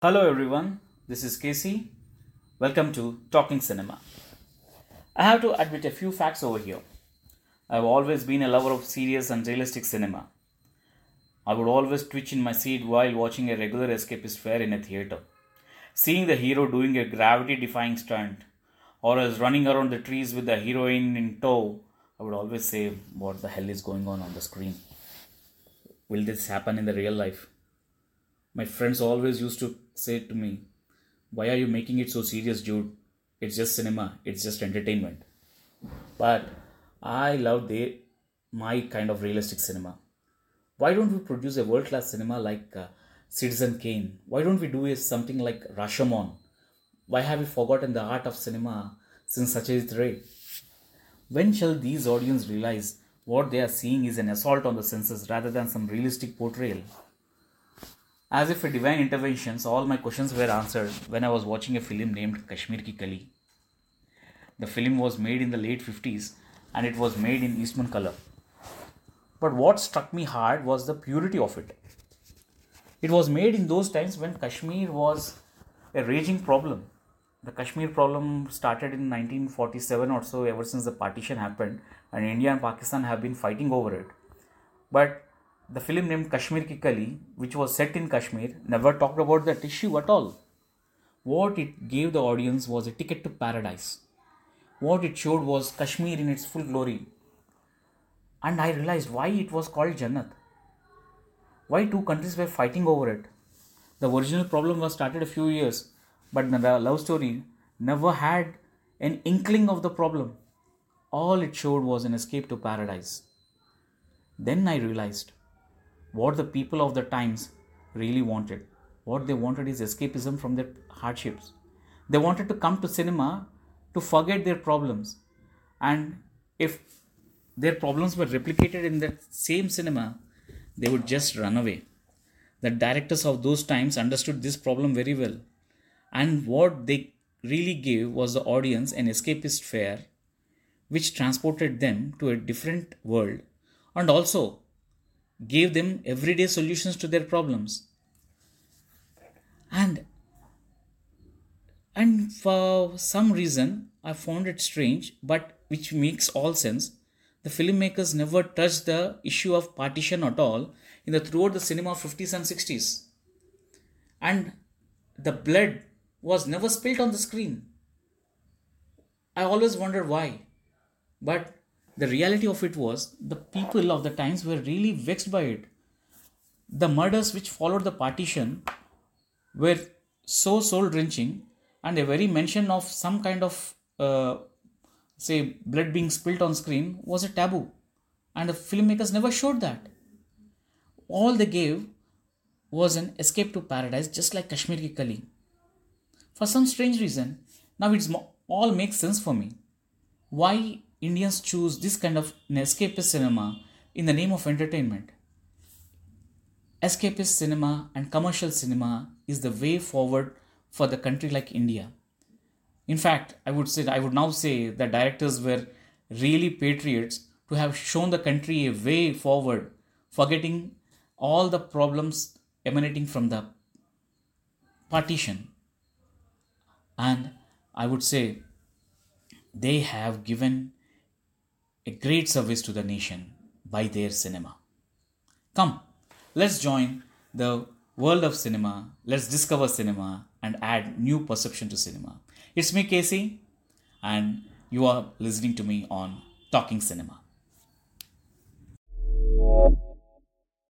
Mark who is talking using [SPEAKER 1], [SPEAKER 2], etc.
[SPEAKER 1] Hello everyone, this is Casey. Welcome to Talking Cinema. I have to admit a few facts over here. I've always been a lover of serious and realistic cinema. I would always twitch in my seat while watching a regular escapist fare in a theater. Seeing the hero doing a gravity defying stunt, or as running around the trees with the heroine in tow, I would always say, What the hell is going on on the screen? Will this happen in the real life? My friends always used to say to me, Why are you making it so serious, Jude? It's just cinema, it's just entertainment. But I love the, my kind of realistic cinema. Why don't we produce a world class cinema like uh, Citizen Kane? Why don't we do a, something like Rashomon? Why have we forgotten the art of cinema since Satyajit Ray? When shall these audience realize what they are seeing is an assault on the senses rather than some realistic portrayal? As if a divine intervention, all my questions were answered when I was watching a film named Kashmir Ki Kali. The film was made in the late 50s and it was made in Eastman color. But what struck me hard was the purity of it. It was made in those times when Kashmir was a raging problem. The Kashmir problem started in 1947 or so, ever since the partition happened, and India and Pakistan have been fighting over it. But the film named Kashmir Ki Kali, which was set in Kashmir, never talked about that issue at all. What it gave the audience was a ticket to paradise. What it showed was Kashmir in its full glory. And I realized why it was called Jannat. Why two countries were fighting over it. The original problem was started a few years, but the love story never had an inkling of the problem. All it showed was an escape to paradise. Then I realized what the people of the times really wanted. What they wanted is escapism from their hardships. They wanted to come to cinema to forget their problems. And if their problems were replicated in that same cinema, they would just run away. The directors of those times understood this problem very well. And what they really gave was the audience an escapist fare which transported them to a different world and also gave them everyday solutions to their problems. And and for some reason I found it strange, but which makes all sense. The filmmakers never touched the issue of partition at all in the throughout the cinema of 50s and 60s. And the blood was never spilt on the screen. I always wondered why. But the reality of it was the people of the times were really vexed by it. The murders which followed the partition were so soul wrenching, and a very mention of some kind of, uh, say, blood being spilt on screen was a taboo, and the filmmakers never showed that. All they gave was an escape to paradise, just like Kashmir Ki Kali. For some strange reason, now it's all makes sense for me. Why Indians choose this kind of an escapist cinema in the name of entertainment. Escapist cinema and commercial cinema is the way forward for the country like India. In fact, I would say I would now say that directors were really patriots to have shown the country a way forward, forgetting all the problems emanating from the partition. And I would say they have given a great service to the nation by their cinema. Come, let's join the world of cinema, let's discover cinema and add new perception to cinema. It's me, Casey, and you are listening to me on Talking Cinema.